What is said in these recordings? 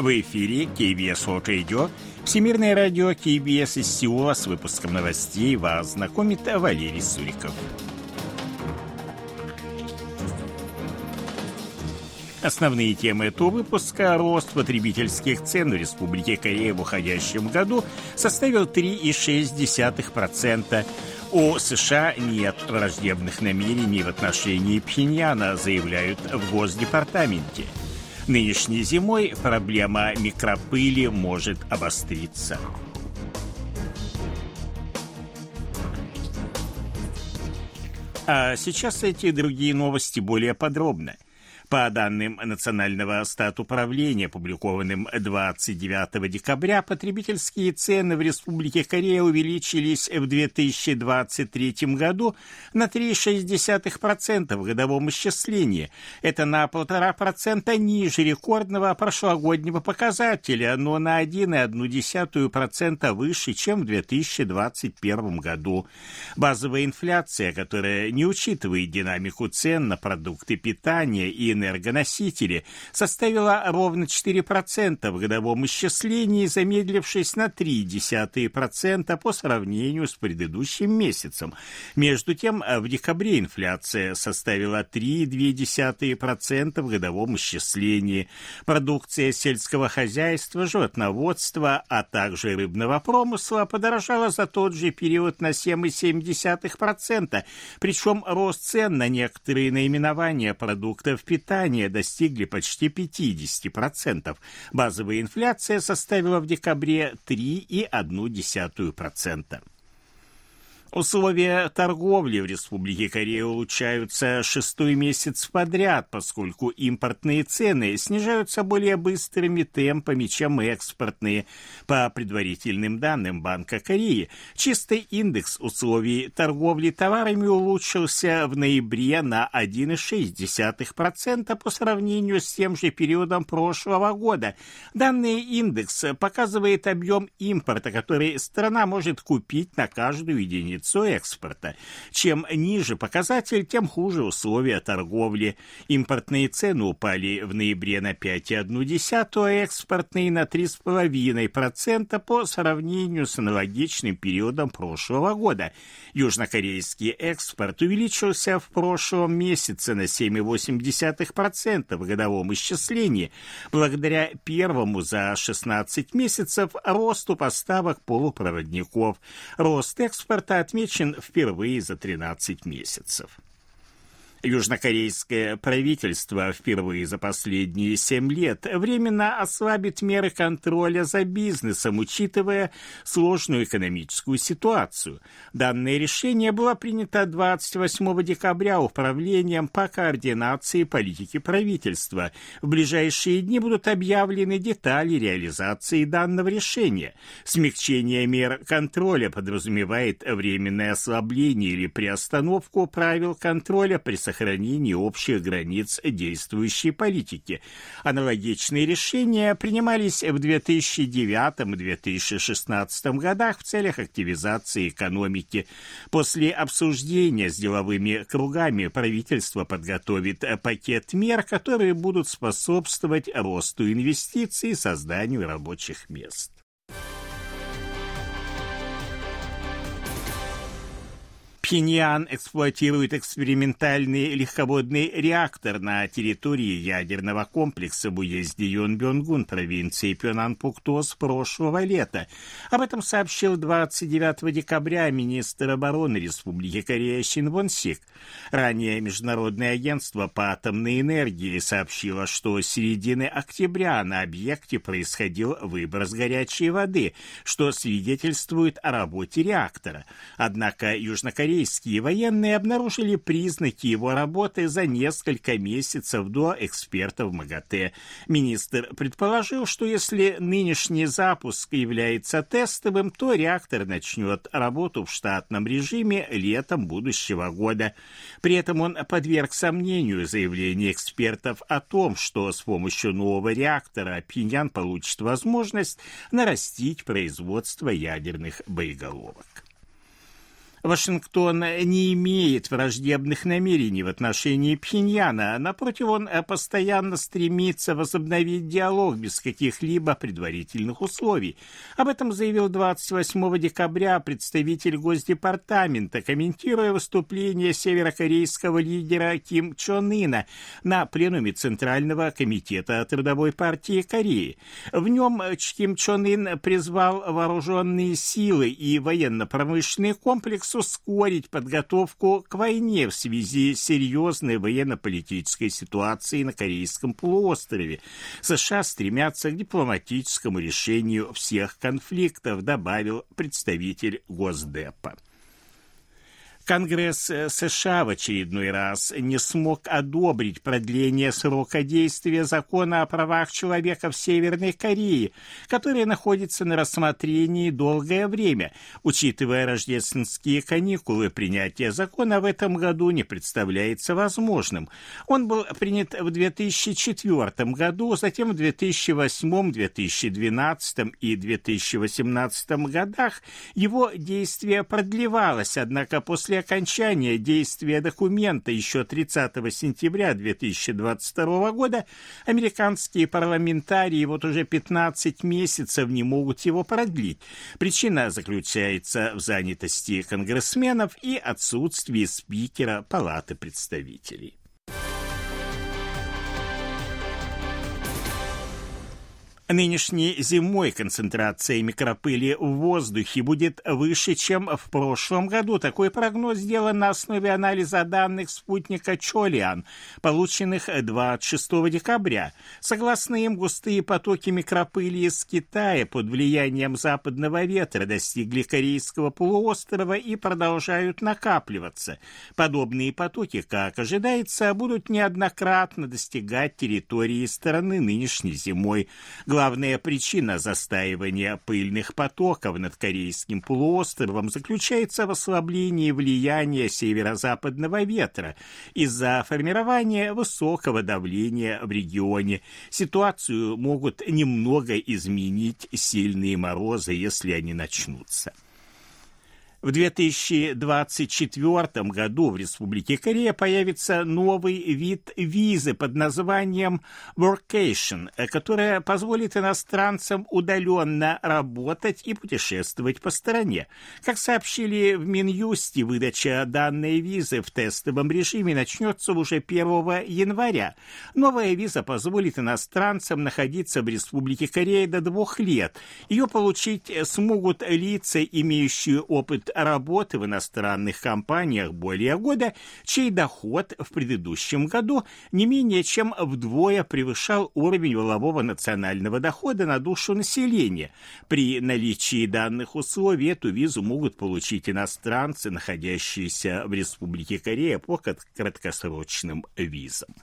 В эфире KBS World Radio, Всемирное радио KBS из Сеула с выпуском новостей вас знакомит Валерий Суриков. Основные темы этого выпуска – рост потребительских цен в Республике Корея в уходящем году составил 3,6%. У США нет враждебных намерений в отношении Пхеньяна, заявляют в Госдепартаменте – Нынешней зимой проблема микропыли может обостриться. А сейчас эти другие новости более подробно – по данным Национального статуправления, опубликованным 29 декабря, потребительские цены в Республике Корея увеличились в 2023 году на 3,6% в годовом исчислении. Это на 1,5% ниже рекордного прошлогоднего показателя, но на 1,1% выше, чем в 2021 году. Базовая инфляция, которая не учитывает динамику цен на продукты питания и энергоносители составила ровно 4% в годовом исчислении, замедлившись на 0,3% по сравнению с предыдущим месяцем. Между тем, в декабре инфляция составила 3,2% в годовом исчислении. Продукция сельского хозяйства, животноводства, а также рыбного промысла подорожала за тот же период на 7,7%, причем рост цен на некоторые наименования продуктов питания питания достигли почти 50%. Базовая инфляция составила в декабре 3,1%. Условия торговли в Республике Корея улучшаются шестой месяц подряд, поскольку импортные цены снижаются более быстрыми темпами, чем экспортные. По предварительным данным Банка Кореи, чистый индекс условий торговли товарами улучшился в ноябре на 1,6% по сравнению с тем же периодом прошлого года. Данный индекс показывает объем импорта, который страна может купить на каждую единицу единицу экспорта. Чем ниже показатель, тем хуже условия торговли. Импортные цены упали в ноябре на 5,1, а экспортные на 3,5% по сравнению с аналогичным периодом прошлого года. Южнокорейский экспорт увеличился в прошлом месяце на 7,8% в годовом исчислении, благодаря первому за 16 месяцев росту поставок полупроводников. Рост экспорта отмечен впервые за 13 месяцев. Южнокорейское правительство впервые за последние семь лет временно ослабит меры контроля за бизнесом, учитывая сложную экономическую ситуацию. Данное решение было принято 28 декабря Управлением по координации политики правительства. В ближайшие дни будут объявлены детали реализации данного решения. Смягчение мер контроля подразумевает временное ослабление или приостановку правил контроля при сохранении общих границ действующей политики. Аналогичные решения принимались в 2009 и 2016 годах в целях активизации экономики. После обсуждения с деловыми кругами правительство подготовит пакет мер, которые будут способствовать росту инвестиций и созданию рабочих мест. Пхеньян эксплуатирует экспериментальный легководный реактор на территории ядерного комплекса в уезде Йонбёнгун провинции Пёнанпукто с прошлого лета. Об этом сообщил 29 декабря министр обороны Республики Корея Син Вон Сик. Ранее Международное агентство по атомной энергии сообщило, что с середины октября на объекте происходил выброс горячей воды, что свидетельствует о работе реактора. Однако Южнокорейская корейские военные обнаружили признаки его работы за несколько месяцев до экспертов МАГАТЭ. Министр предположил, что если нынешний запуск является тестовым, то реактор начнет работу в штатном режиме летом будущего года. При этом он подверг сомнению заявление экспертов о том, что с помощью нового реактора Пиньян получит возможность нарастить производство ядерных боеголовок. Вашингтон не имеет враждебных намерений в отношении Пхеньяна. Напротив, он постоянно стремится возобновить диалог без каких-либо предварительных условий. Об этом заявил 28 декабря представитель Госдепартамента, комментируя выступление северокорейского лидера Ким Чон Ына на пленуме Центрального комитета Трудовой партии Кореи. В нем Ким Чон Ын призвал вооруженные силы и военно-промышленный комплекс комплекс ускорить подготовку к войне в связи с серьезной военно-политической ситуацией на Корейском полуострове. США стремятся к дипломатическому решению всех конфликтов, добавил представитель Госдепа. Конгресс э, США в очередной раз не смог одобрить продление срока действия закона о правах человека в Северной Корее, который находится на рассмотрении долгое время. Учитывая рождественские каникулы, принятие закона в этом году не представляется возможным. Он был принят в 2004 году, затем в 2008, 2012 и 2018 годах его действие продлевалось, однако после окончания действия документа еще 30 сентября 2022 года американские парламентарии вот уже 15 месяцев не могут его продлить. Причина заключается в занятости конгрессменов и отсутствии спикера Палаты представителей. Нынешней зимой концентрация микропыли в воздухе будет выше, чем в прошлом году. Такой прогноз сделан на основе анализа данных спутника Чолиан, полученных 26 декабря. Согласно им, густые потоки микропыли из Китая под влиянием западного ветра достигли Корейского полуострова и продолжают накапливаться. Подобные потоки, как ожидается, будут неоднократно достигать территории страны нынешней зимой. Главная причина застаивания пыльных потоков над Корейским полуостровом заключается в ослаблении влияния северо-западного ветра из-за формирования высокого давления в регионе. Ситуацию могут немного изменить сильные морозы, если они начнутся. В 2024 году в Республике Корея появится новый вид визы под названием Workation, которая позволит иностранцам удаленно работать и путешествовать по стране. Как сообщили в Минюсте, выдача данной визы в тестовом режиме начнется уже 1 января. Новая виза позволит иностранцам находиться в Республике Корея до двух лет. Ее получить смогут лица, имеющие опыт работы в иностранных компаниях более года, чей доход в предыдущем году не менее чем вдвое превышал уровень волового национального дохода на душу населения. При наличии данных условий эту визу могут получить иностранцы, находящиеся в Республике Корея по краткосрочным визам.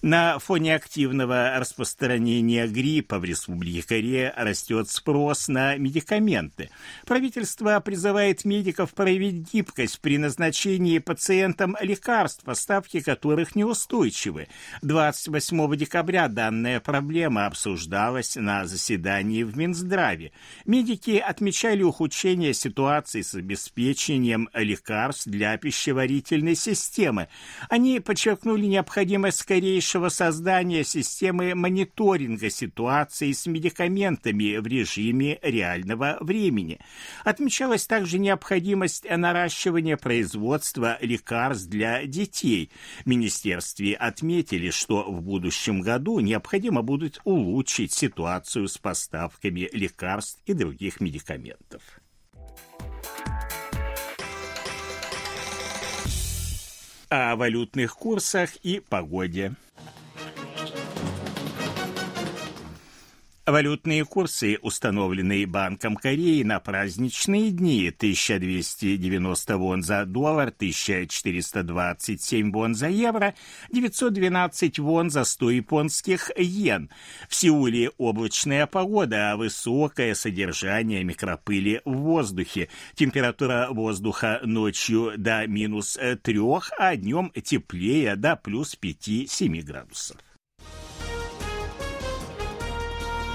На фоне активного распространения гриппа в Республике Корея растет спрос на медикаменты. Правительство призывает медиков проявить гибкость при назначении пациентам лекарств, поставки которых неустойчивы. 28 декабря данная проблема обсуждалась на заседании в Минздраве. Медики отмечали ухудшение ситуации с обеспечением лекарств для пищеварительной системы. Они подчеркнули необходимость скорейшего дальнейшего создания системы мониторинга ситуации с медикаментами в режиме реального времени. Отмечалась также необходимость наращивания производства лекарств для детей. В Министерстве отметили, что в будущем году необходимо будет улучшить ситуацию с поставками лекарств и других медикаментов. О валютных курсах и погоде. Валютные курсы, установленные Банком Кореи на праздничные дни 1290 вон за доллар, 1427 вон за евро, 912 вон за 100 японских йен. В Сеуле облачная погода, а высокое содержание микропыли в воздухе. Температура воздуха ночью до минус 3, а днем теплее до плюс 5-7 градусов.